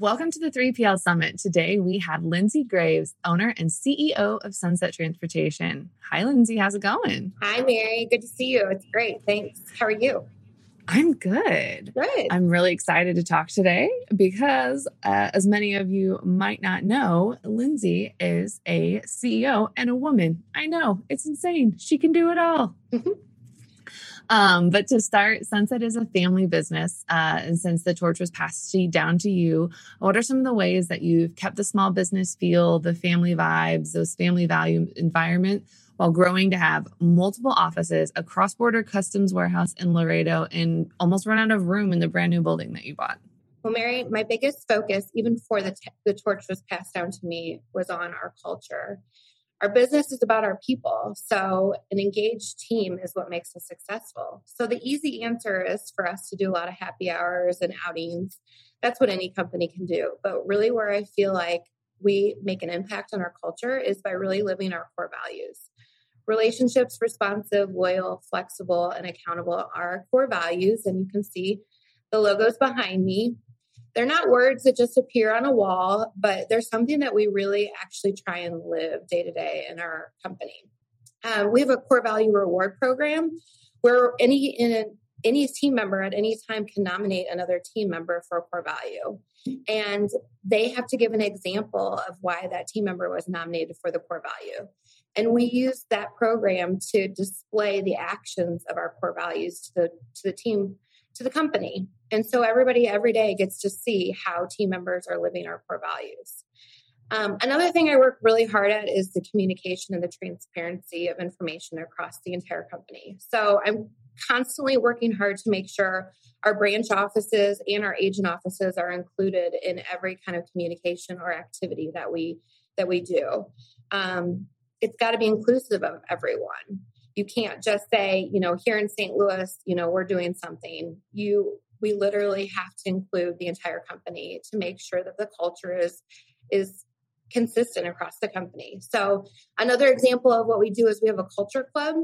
Welcome to the 3PL Summit. Today we have Lindsey Graves, owner and CEO of Sunset Transportation. Hi, Lindsey. How's it going? Hi, Mary. Good to see you. It's great. Thanks. How are you? I'm good. Good. I'm really excited to talk today because, uh, as many of you might not know, Lindsey is a CEO and a woman. I know it's insane. She can do it all. Um, but to start, Sunset is a family business. Uh, and since the torch was passed down to you, what are some of the ways that you've kept the small business feel, the family vibes, those family value environment while growing to have multiple offices, a cross border customs warehouse in Laredo, and almost run out of room in the brand new building that you bought? Well, Mary, my biggest focus, even before the, t- the torch was passed down to me, was on our culture. Our business is about our people. So, an engaged team is what makes us successful. So, the easy answer is for us to do a lot of happy hours and outings. That's what any company can do. But really, where I feel like we make an impact on our culture is by really living our core values. Relationships, responsive, loyal, flexible, and accountable are our core values. And you can see the logos behind me they're not words that just appear on a wall, but they're something that we really actually try and live day to day in our company. Um, we have a core value reward program where any in any team member at any time can nominate another team member for a core value. And they have to give an example of why that team member was nominated for the core value. And we use that program to display the actions of our core values to the, to the team to the company. And so everybody every day gets to see how team members are living our core values. Um, another thing I work really hard at is the communication and the transparency of information across the entire company. So I'm constantly working hard to make sure our branch offices and our agent offices are included in every kind of communication or activity that we that we do. Um, it's got to be inclusive of everyone you can't just say you know here in st louis you know we're doing something. You we literally have to include the entire company to make sure that the culture is is consistent across the company. So another example of what we do is we have a culture club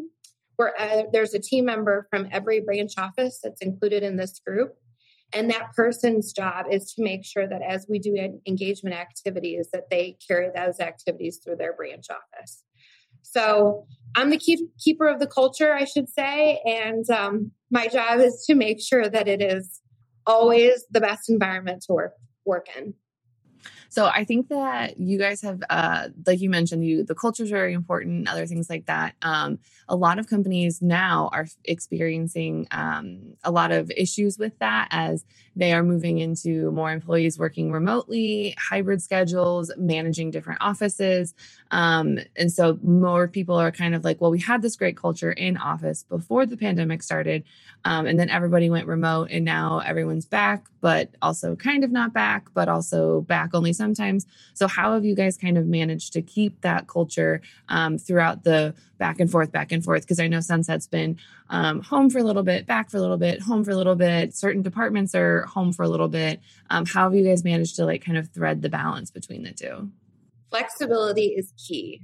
where uh, there's a team member from every branch office that's included in this group. And that person's job is to make sure that as we do engagement activities that they carry those activities through their branch office so I'm the keep, keeper of the culture, I should say. And um, my job is to make sure that it is always the best environment to work work in. So I think that you guys have, uh, like you mentioned, you the culture is very important. Other things like that. Um, a lot of companies now are experiencing um, a lot of issues with that as they are moving into more employees working remotely, hybrid schedules, managing different offices, um, and so more people are kind of like, well, we had this great culture in office before the pandemic started, um, and then everybody went remote, and now everyone's back, but also kind of not back, but also back only sometimes. So, how have you guys kind of managed to keep that culture um, throughout the back and forth, back and forth? Because I know Sunset's been um, home for a little bit, back for a little bit, home for a little bit. Certain departments are home for a little bit. Um, how have you guys managed to like kind of thread the balance between the two? Flexibility is key.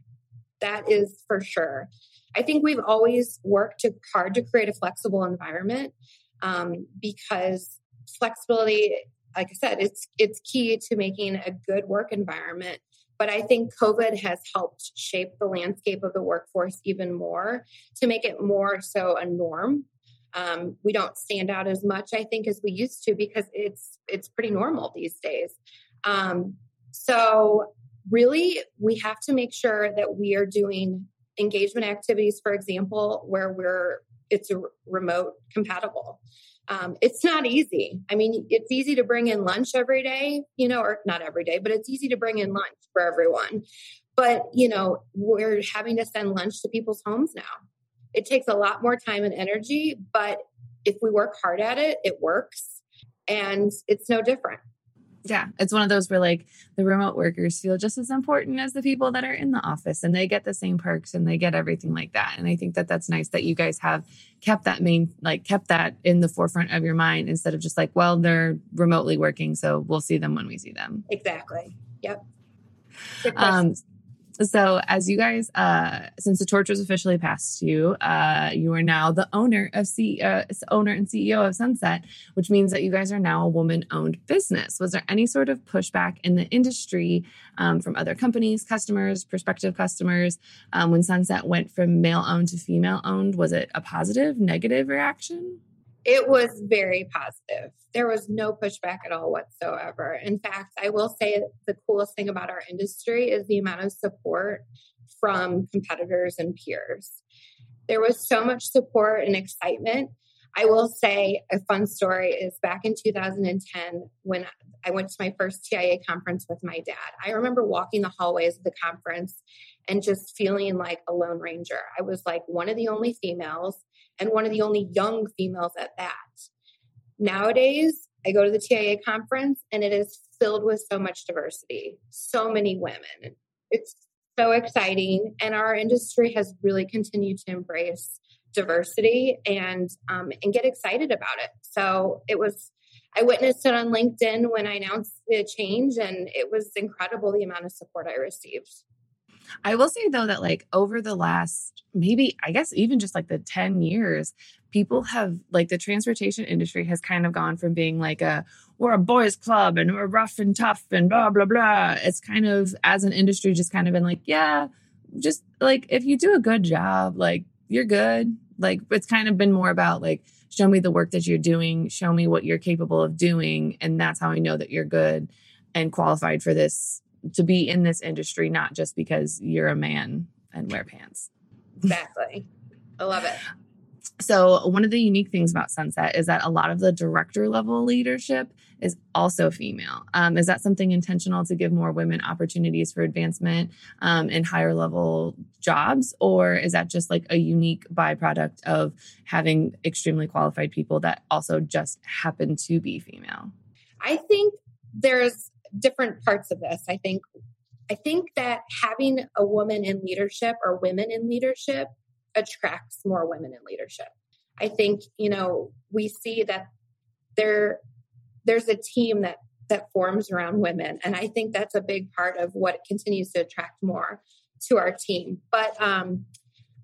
That is for sure. I think we've always worked hard to create a flexible environment um, because flexibility like I said, it's it's key to making a good work environment. But I think COVID has helped shape the landscape of the workforce even more to make it more so a norm. Um, we don't stand out as much, I think, as we used to because it's it's pretty normal these days. Um, so really, we have to make sure that we are doing engagement activities, for example, where we're it's remote compatible um, it's not easy. I mean, it's easy to bring in lunch every day, you know, or not every day, but it's easy to bring in lunch for everyone. But, you know, we're having to send lunch to people's homes now. It takes a lot more time and energy, but if we work hard at it, it works and it's no different. Yeah, it's one of those where like the remote workers feel just as important as the people that are in the office and they get the same perks and they get everything like that. And I think that that's nice that you guys have kept that main, like kept that in the forefront of your mind instead of just like, well, they're remotely working. So we'll see them when we see them. Exactly. Yep. Um, so as you guys uh since the torch was officially passed to you uh you are now the owner of C uh, owner and ceo of sunset which means that you guys are now a woman owned business. Was there any sort of pushback in the industry um, from other companies customers prospective customers um, when sunset went from male owned to female owned was it a positive negative reaction it was very positive. There was no pushback at all whatsoever. In fact, I will say the coolest thing about our industry is the amount of support from competitors and peers. There was so much support and excitement. I will say a fun story is back in 2010 when I went to my first TIA conference with my dad. I remember walking the hallways of the conference and just feeling like a lone ranger. I was like one of the only females and one of the only young females at that. Nowadays, I go to the TIA conference and it is filled with so much diversity, so many women. It's so exciting. And our industry has really continued to embrace diversity and um, and get excited about it. So it was I witnessed it on LinkedIn when I announced the change, and it was incredible the amount of support I received. I will say though that like over the last maybe I guess even just like the 10 years, people have like the transportation industry has kind of gone from being like a we're a boys club and we're rough and tough and blah blah blah. It's kind of as an industry just kind of been like, yeah, just like if you do a good job, like you're good. Like it's kind of been more about like show me the work that you're doing, show me what you're capable of doing and that's how I know that you're good and qualified for this to be in this industry, not just because you're a man and wear pants. Exactly. I love it. So, one of the unique things about Sunset is that a lot of the director level leadership is also female. Um, is that something intentional to give more women opportunities for advancement um, in higher level jobs? Or is that just like a unique byproduct of having extremely qualified people that also just happen to be female? I think there's different parts of this. I think I think that having a woman in leadership or women in leadership attracts more women in leadership. I think, you know, we see that there there's a team that that forms around women and I think that's a big part of what continues to attract more to our team. But um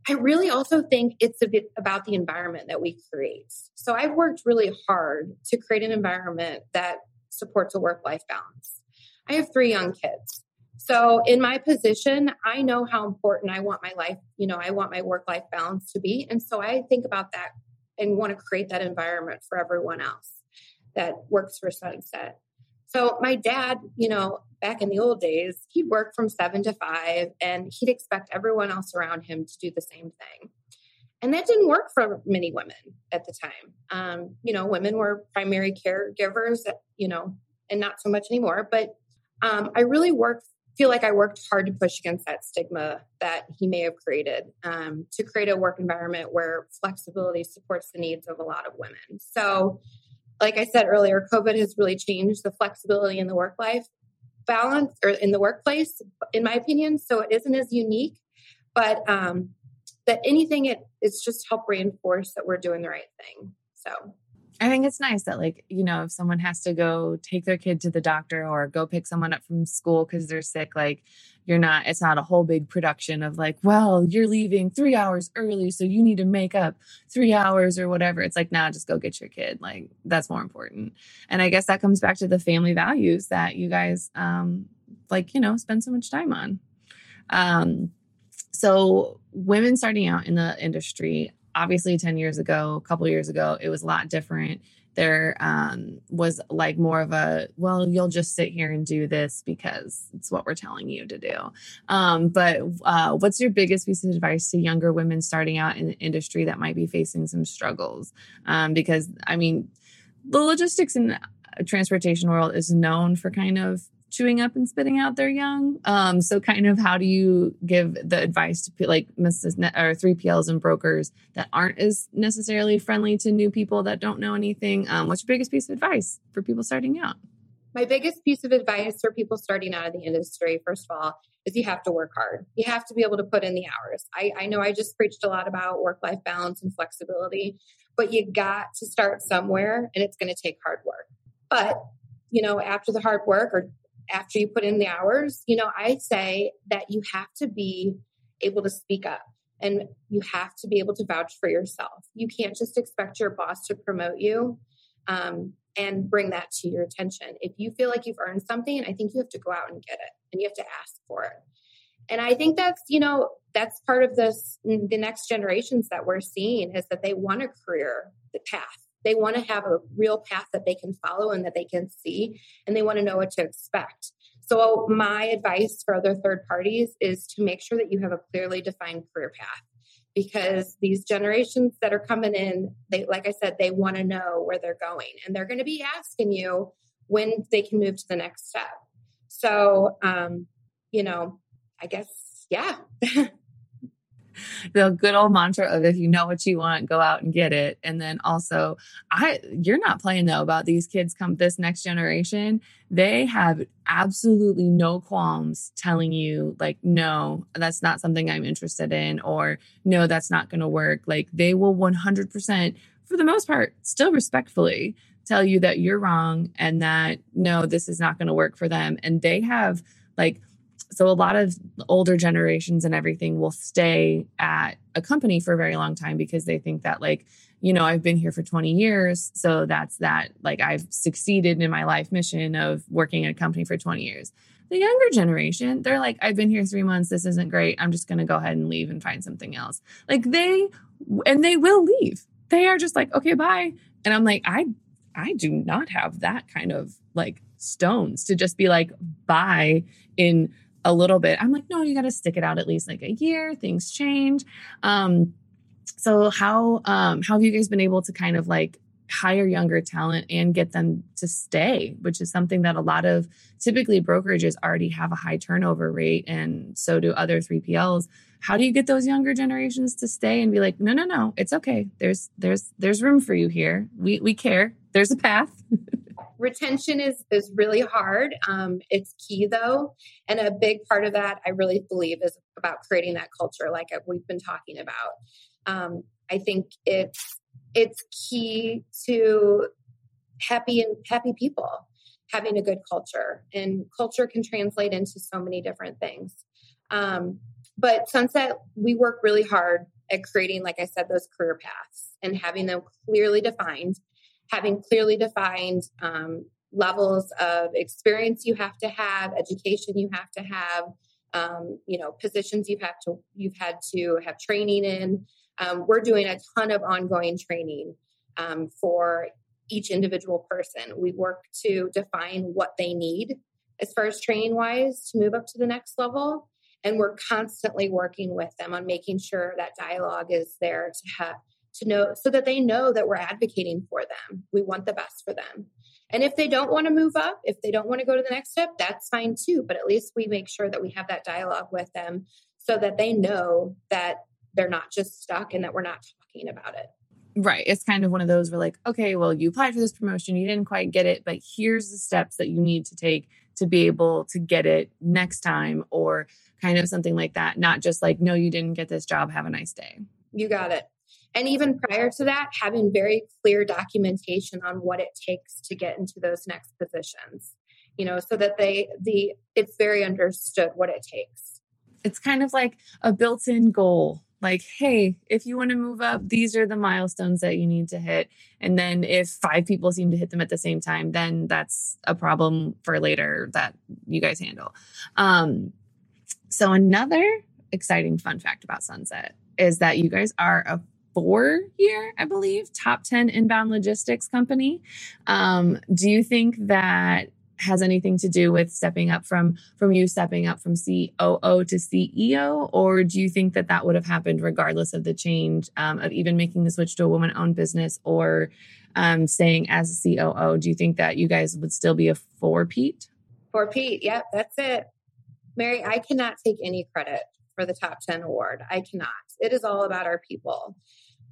I really also think it's a bit about the environment that we create. So I've worked really hard to create an environment that supports a work life balance. I have three young kids. So in my position, I know how important I want my life, you know, I want my work life balance to be. And so I think about that and want to create that environment for everyone else that works for Sunset. So my dad, you know, back in the old days, he'd work from seven to five and he'd expect everyone else around him to do the same thing. And that didn't work for many women at the time. Um, you know, women were primary caregivers, you know, and not so much anymore. But um, I really worked, feel like I worked hard to push against that stigma that he may have created um, to create a work environment where flexibility supports the needs of a lot of women. So, like I said earlier, COVID has really changed the flexibility in the work life balance or in the workplace, in my opinion. So it isn't as unique, but um, that anything it it's just help reinforce that we're doing the right thing. So I think it's nice that, like, you know, if someone has to go take their kid to the doctor or go pick someone up from school because they're sick, like, you're not, it's not a whole big production of like, well, you're leaving three hours early, so you need to make up three hours or whatever. It's like, nah, just go get your kid. Like, that's more important. And I guess that comes back to the family values that you guys, um, like, you know, spend so much time on. Um, so women starting out in the industry obviously 10 years ago, a couple years ago, it was a lot different. There um, was like more of a, well, you'll just sit here and do this because it's what we're telling you to do. Um, but uh, what's your biggest piece of advice to younger women starting out in the industry that might be facing some struggles? Um, because, I mean, the logistics and transportation world is known for kind of chewing up and spitting out their young. Um, so kind of how do you give the advice to like Mrs. Ne- or 3PLs and brokers that aren't as necessarily friendly to new people that don't know anything? Um, what's your biggest piece of advice for people starting out? My biggest piece of advice for people starting out in the industry, first of all, is you have to work hard. You have to be able to put in the hours. I, I know I just preached a lot about work life balance and flexibility, but you got to start somewhere and it's going to take hard work. But, you know, after the hard work or after you put in the hours, you know, I say that you have to be able to speak up and you have to be able to vouch for yourself. You can't just expect your boss to promote you um, and bring that to your attention. If you feel like you've earned something, I think you have to go out and get it and you have to ask for it. And I think that's, you know, that's part of this, the next generations that we're seeing is that they want a career the path. They want to have a real path that they can follow and that they can see, and they want to know what to expect. So, my advice for other third parties is to make sure that you have a clearly defined career path because these generations that are coming in, they, like I said, they want to know where they're going and they're going to be asking you when they can move to the next step. So, um, you know, I guess, yeah. the good old mantra of if you know what you want, go out and get it. And then also, I you're not playing though about these kids come this next generation. They have absolutely no qualms telling you like no, that's not something I'm interested in or no, that's not going to work. Like they will 100% for the most part still respectfully tell you that you're wrong and that no, this is not going to work for them and they have like so a lot of older generations and everything will stay at a company for a very long time because they think that like you know i've been here for 20 years so that's that like i've succeeded in my life mission of working at a company for 20 years. The younger generation they're like i've been here three months this isn't great i'm just going to go ahead and leave and find something else. Like they and they will leave. They are just like okay bye. And i'm like i i do not have that kind of like stones to just be like bye in a little bit. I'm like, no, you got to stick it out at least like a year. Things change. Um, so how um, how have you guys been able to kind of like hire younger talent and get them to stay, which is something that a lot of typically brokerages already have a high turnover rate, and so do other 3PLs. How do you get those younger generations to stay and be like, no, no, no, it's okay. There's there's there's room for you here. We we care. There's a path. retention is is really hard. Um, it's key though. And a big part of that i really believe is about creating that culture like we've been talking about. Um, i think it's it's key to happy and happy people having a good culture. And culture can translate into so many different things. Um, but sunset we work really hard at creating like i said those career paths and having them clearly defined having clearly defined um, levels of experience you have to have, education you have to have, um, you know, positions you have to you've had to have training in. Um, we're doing a ton of ongoing training um, for each individual person. We work to define what they need as far as training wise to move up to the next level. And we're constantly working with them on making sure that dialogue is there to have to know so that they know that we're advocating for them. We want the best for them. And if they don't want to move up, if they don't want to go to the next step, that's fine too. But at least we make sure that we have that dialogue with them so that they know that they're not just stuck and that we're not talking about it. Right. It's kind of one of those where, like, okay, well, you applied for this promotion, you didn't quite get it, but here's the steps that you need to take to be able to get it next time, or kind of something like that. Not just like, no, you didn't get this job, have a nice day. You got it. And even prior to that, having very clear documentation on what it takes to get into those next positions, you know, so that they, the, it's very understood what it takes. It's kind of like a built in goal. Like, hey, if you want to move up, these are the milestones that you need to hit. And then if five people seem to hit them at the same time, then that's a problem for later that you guys handle. Um, so, another exciting fun fact about Sunset is that you guys are a four year, I believe, top 10 inbound logistics company. Um, do you think that has anything to do with stepping up from from you stepping up from COO to CEO, or do you think that that would have happened regardless of the change um, of even making the switch to a woman-owned business or um, staying as a COO? Do you think that you guys would still be a four peat? Four peat, yep, that's it. Mary, I cannot take any credit for the top 10 award. I cannot. It is all about our people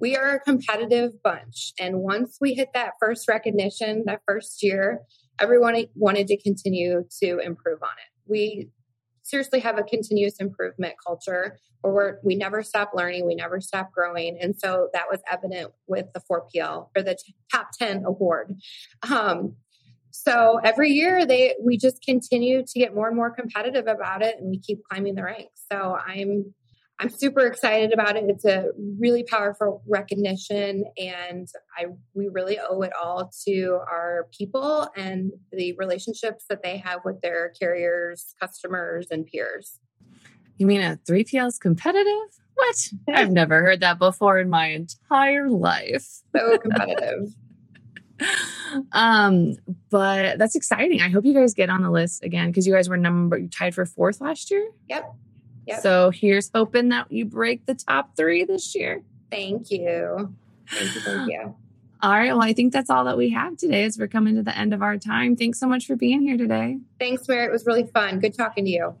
we are a competitive bunch. And once we hit that first recognition, that first year, everyone wanted to continue to improve on it. We seriously have a continuous improvement culture where we never stop learning, we never stop growing. And so that was evident with the 4PL or the top 10 award. Um, so every year they we just continue to get more and more competitive about it and we keep climbing the ranks. So I'm I'm super excited about it. It's a really powerful recognition, and I we really owe it all to our people and the relationships that they have with their carriers, customers, and peers. You mean a 3PL is competitive? What? I've never heard that before in my entire life. So competitive. um, but that's exciting. I hope you guys get on the list again because you guys were number you tied for fourth last year. Yep. Yep. So here's hoping that you break the top three this year. Thank you. Thank you. Thank you. All right. Well, I think that's all that we have today as we're coming to the end of our time. Thanks so much for being here today. Thanks, Mary. It was really fun. Good talking to you.